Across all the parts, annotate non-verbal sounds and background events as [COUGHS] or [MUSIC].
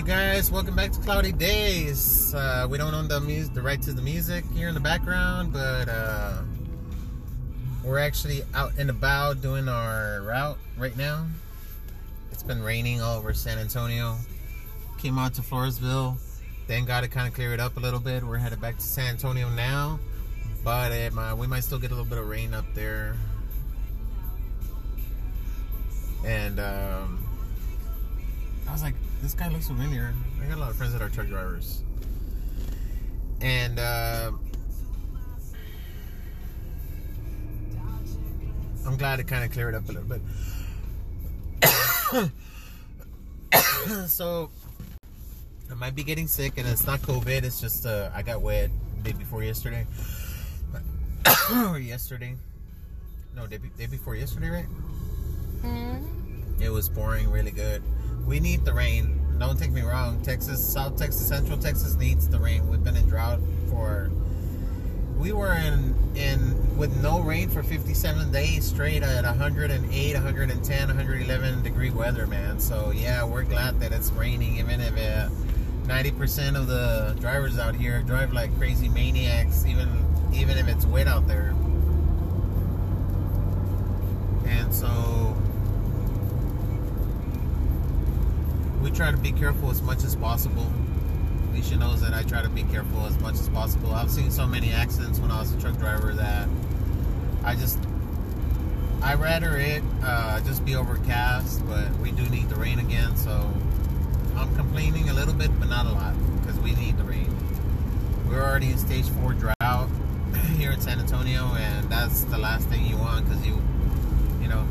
Hey guys, welcome back to Cloudy Days. Uh, we don't own the music, the right to the music here in the background, but uh, we're actually out and about doing our route right now. It's been raining all over San Antonio. Came out to Floresville. then got to kind of clear it up a little bit. We're headed back to San Antonio now, but it, we might still get a little bit of rain up there. And um, I was like, this guy looks familiar. I got a lot of friends that are truck drivers. And uh, I'm glad it kind of cleared up a little bit. [COUGHS] so I might be getting sick, and it's not COVID. It's just uh, I got wet day before yesterday, [COUGHS] or yesterday. No, day, day before yesterday, right? Mm-hmm. It was pouring really good. We need the rain. Don't take me wrong. Texas, South Texas, Central Texas needs the rain. We've been in drought for. We were in in with no rain for 57 days straight at 108, 110, 111 degree weather, man. So yeah, we're glad that it's raining, even if it, 90% of the drivers out here drive like crazy maniacs, even even if it's wet out there. And so we try to be careful as much as possible. Alicia knows that I try to be careful as much as possible. I've seen so many accidents when I was a truck driver that I just I rather it uh, just be overcast, but we do need the rain again, so I'm complaining a little bit, but not a lot, because we need the rain. We're already in stage four drought [CLEARS THROAT] here in San Antonio, and that's the last thing you want, because you, you know,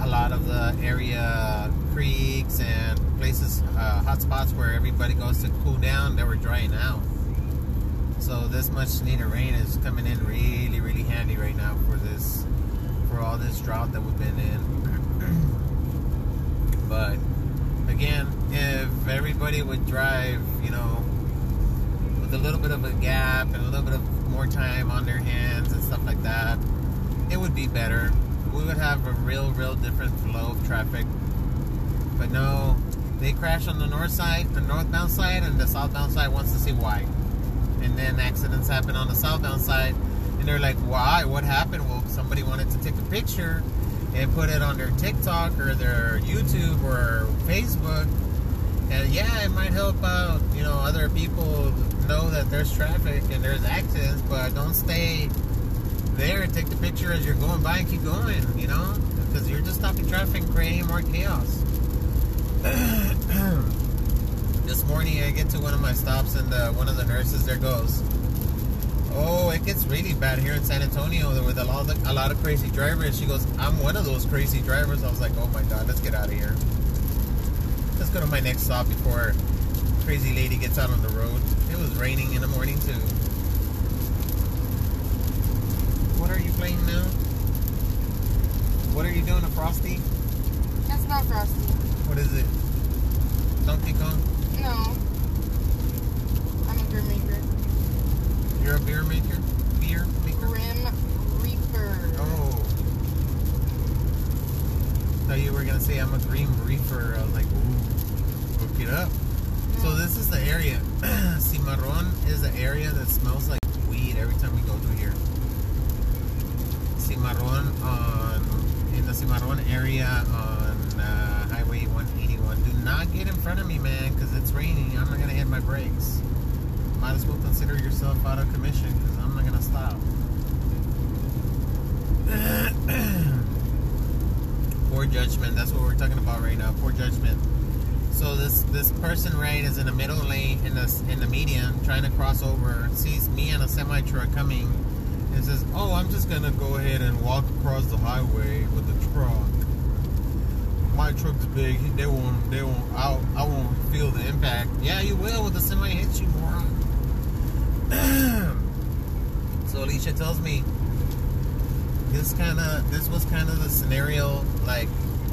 a lot of the area creeks and places, uh, hot spots where everybody goes to cool down, they were drying out. So this much needed rain is coming in really, really handy right now for this, for all this drought that we've been in. [CLEARS THROAT] but again, if everybody would drive, you know, with a little bit of a gap and a little bit of more time on their hands and stuff like that, it would be better. We would have a real, real different flow of traffic. But no, they crash on the north side, the northbound side, and the southbound side wants to see why. And then accidents happen on the southbound side, and they're like, why? What happened? Well, somebody wanted to take a picture and put it on their TikTok or their YouTube or Facebook. And yeah, it might help out, you know, other people know that there's traffic and there's accidents, but don't stay there and take the picture as you're going by and keep going, you know, because you're just stopping traffic creating more chaos. [COUGHS] this morning I get to one of my stops and uh, one of the nurses there goes, Oh, it gets really bad here in San Antonio with a lot, of, a lot of crazy drivers. She goes, I'm one of those crazy drivers. I was like, oh my god, let's get out of here. Let's go to my next stop before crazy lady gets out on the road. It was raining in the morning too. What are you playing now? What are you doing, a Frosty? That's not Frosty. What is it? Donkey Kong? No. I'm a beer maker. You're a beer maker? Beer maker? Grim Reaper. Oh. Thought you were gonna say I'm a green reefer. I was like, ooh, look it up. So this is the area. [CLEARS THROAT] Cimarron is the area that smells like weed every time we go through here. Cimarron on in the Cimarron area uh, uh, Highway 181. Do not get in front of me, man, because it's raining. I'm not gonna hit my brakes. Might as well consider yourself out of commission because I'm not gonna stop. [COUGHS] Poor judgment. That's what we're talking about right now. Poor judgment. So this this person right is in the middle lane in the in the median trying to cross over, sees me and a semi truck coming, and says, "Oh, I'm just gonna go ahead and walk across the highway with the truck. My truck's big. They won't. They won't. I I won't feel the impact. Yeah, you will when the semi hits you, moron." [CLEARS THROAT] so Alicia tells me this kind of this was kind of the scenario like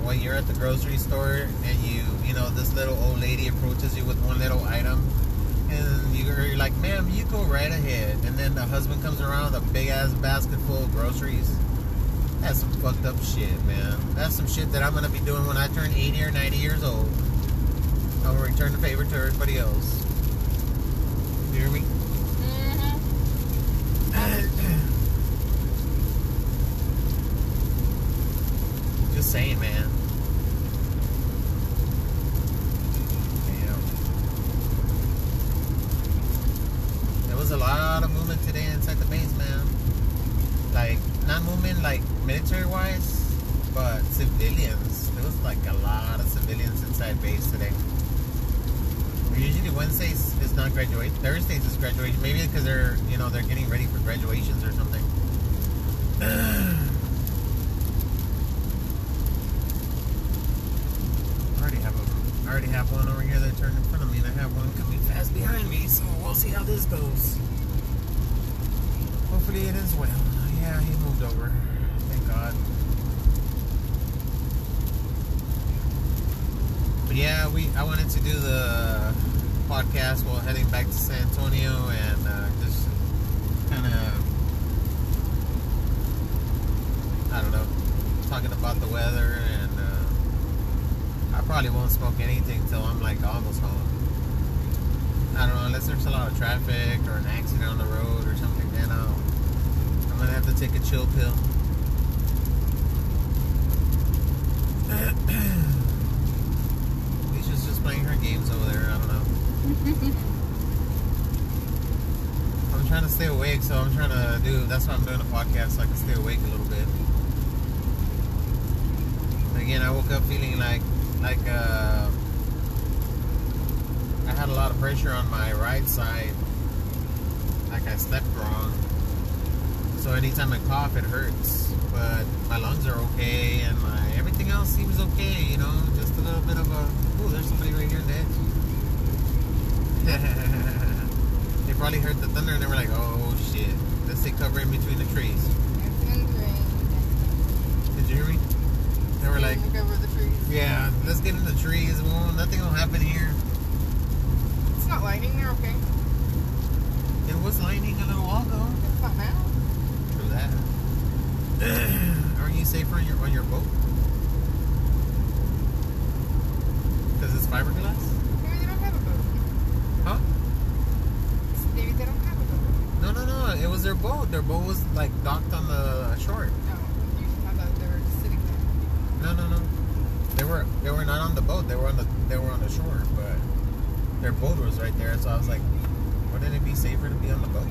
when you're at the grocery store and you you know this little old lady approaches you with one little item and you're like ma'am you go right ahead and then the husband comes around with a big ass basket full of groceries that's some fucked up shit man that's some shit that i'm gonna be doing when i turn 80 or 90 years old I will return the favor to everybody else. You hear me? Mm-hmm. [CLEARS THROAT] Just saying, man. Damn. There was a lot of movement today inside the base, man. Like, not movement like military wise, but civilians. There was like a lot of civilians inside base today. Usually Wednesdays is not graduation. Thursdays is graduation. Maybe because they're you know they're getting ready for graduations or something. [SIGHS] I already have a, I already have one over here that turned in front of me, and I have one coming fast behind me. So we'll see how this goes. Hopefully it is well. Yeah, he moved over. Thank God. But yeah, we I wanted to do the podcast while heading back to San Antonio and uh, just kind of I don't know talking about the weather and uh, I probably won't smoke anything till I'm like almost home. I don't know unless there's a lot of traffic or an accident on the road or something. Then I'll gonna have to take a chill pill. Lisa's just playing her games over there. I don't know. [LAUGHS] I'm trying to stay awake, so I'm trying to do. That's why I'm doing a podcast, so I can stay awake a little bit. Again, I woke up feeling like, like uh, I had a lot of pressure on my right side, like I slept wrong. So anytime I cough, it hurts. But my lungs are okay, and my everything else seems okay. You know, just a little bit of a. Oh, there's somebody right here in the edge. [LAUGHS] they probably heard the thunder and they were like, "Oh shit, let's take cover in between the trees." Did you hear me? They were like, Look over the trees. "Yeah, let's get in the trees. Well, nothing will happen here." It's not lightning. They're okay. It was lightning a little while ago. It's not now. True that. [CLEARS THROAT] Aren't you safer on your on your boat? Because it's fiberglass. Maybe they don't have a boat. Huh? Maybe they don't have a boat. No, no, no. It was their boat. Their boat was like docked on the shore. No, you, I thought they were just sitting there. No, no, no. They were they were not on the boat. They were on the they were on the shore, but their boat was right there. So I was like, wouldn't it be safer to be on the boat?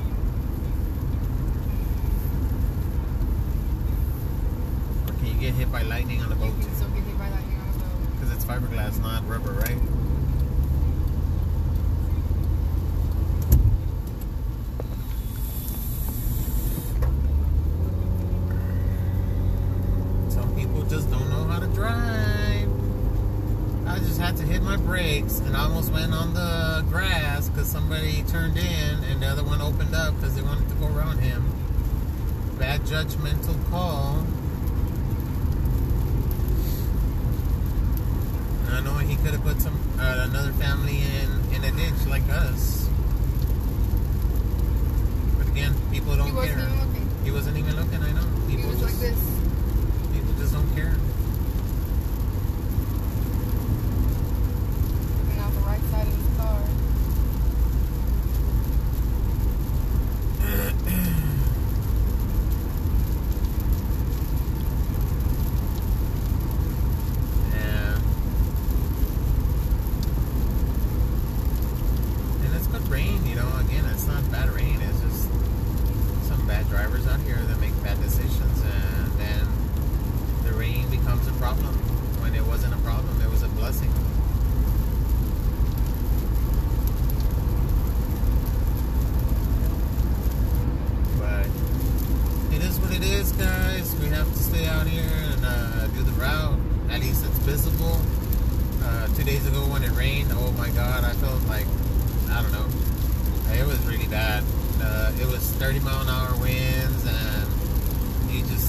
Or can you get hit by lightning on the You boat can still get hit by lightning on a boat. Because it's fiberglass, not rubber, right? Some people just don't know how to drive. I just had to hit my brakes and I almost went on the grass because somebody turned in and the other one opened up because they wanted to go around him. Bad judgmental call. I know he could have put some uh, another family in in a ditch like us. But again, people don't he care. He wasn't even looking. I know. He was just like this. people just don't care.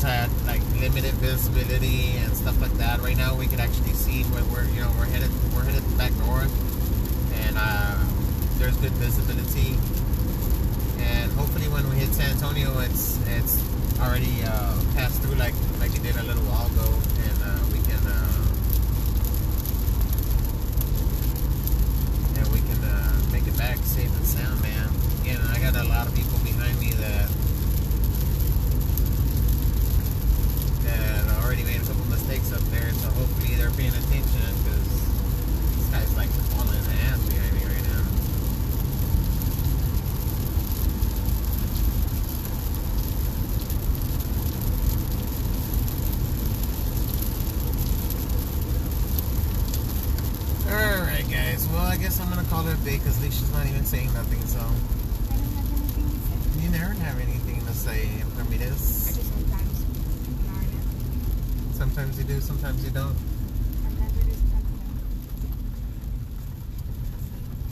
had like limited visibility and stuff like that. Right now, we could actually see where we're you know we're headed we're headed back north, and uh, there's good visibility. And hopefully, when we hit San Antonio, it's it's already uh, passed through like like it did a little while ago, and uh, we can uh, and we can uh, make it back safe and sound, man. And I got a lot of people guess I'm gonna call it a day because Leisha's not even saying nothing. So I don't have anything to say. you never have anything to say, I Ramirez. sometimes. I don't. Sometimes you do, sometimes you don't. Sometimes I do,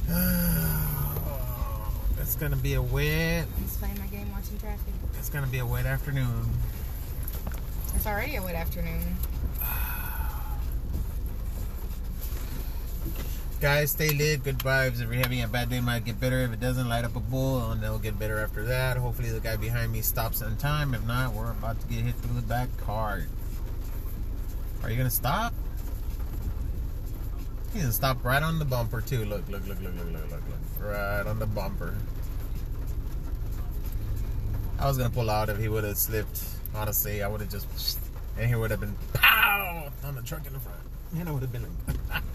sometimes it's gonna be a wet. Just playing my game, watching traffic. It's gonna be a wet afternoon. It's already a wet afternoon. Guys, stay lit. Good vibes. If you're having a bad day, might get better. If it doesn't, light up a bowl, and it'll get better after that. Hopefully, the guy behind me stops on time. If not, we're about to get hit through the back hard. Are you gonna stop? He's gonna stop right on the bumper too. Look, look, look, look, look, look, look, look. Right on the bumper. I was gonna pull out if he would have slipped. Honestly, I would have just, and he would have been pow on the truck in the front, and I would have been. [LAUGHS]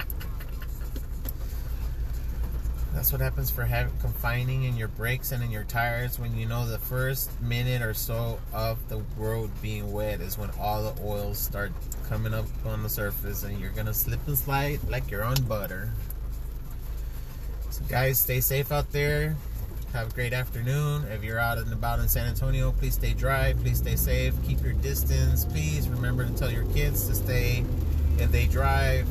That's what happens for having confining in your brakes and in your tires when you know the first minute or so of the road being wet is when all the oils start coming up on the surface and you're gonna slip and slide like you're on butter. So guys, stay safe out there. Have a great afternoon. If you're out and about in San Antonio, please stay dry. Please stay safe. Keep your distance. Please remember to tell your kids to stay if they drive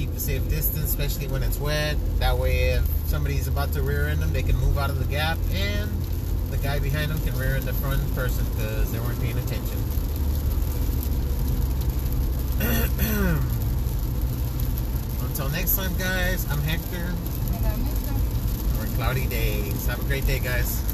keep a safe distance, especially when it's wet. That way, if somebody's about to rear end them, they can move out of the gap, and the guy behind them can rear end the front person because they weren't paying attention. [CLEARS THROAT] Until next time, guys, I'm Hector. And I missed them. We're cloudy days. Have a great day, guys.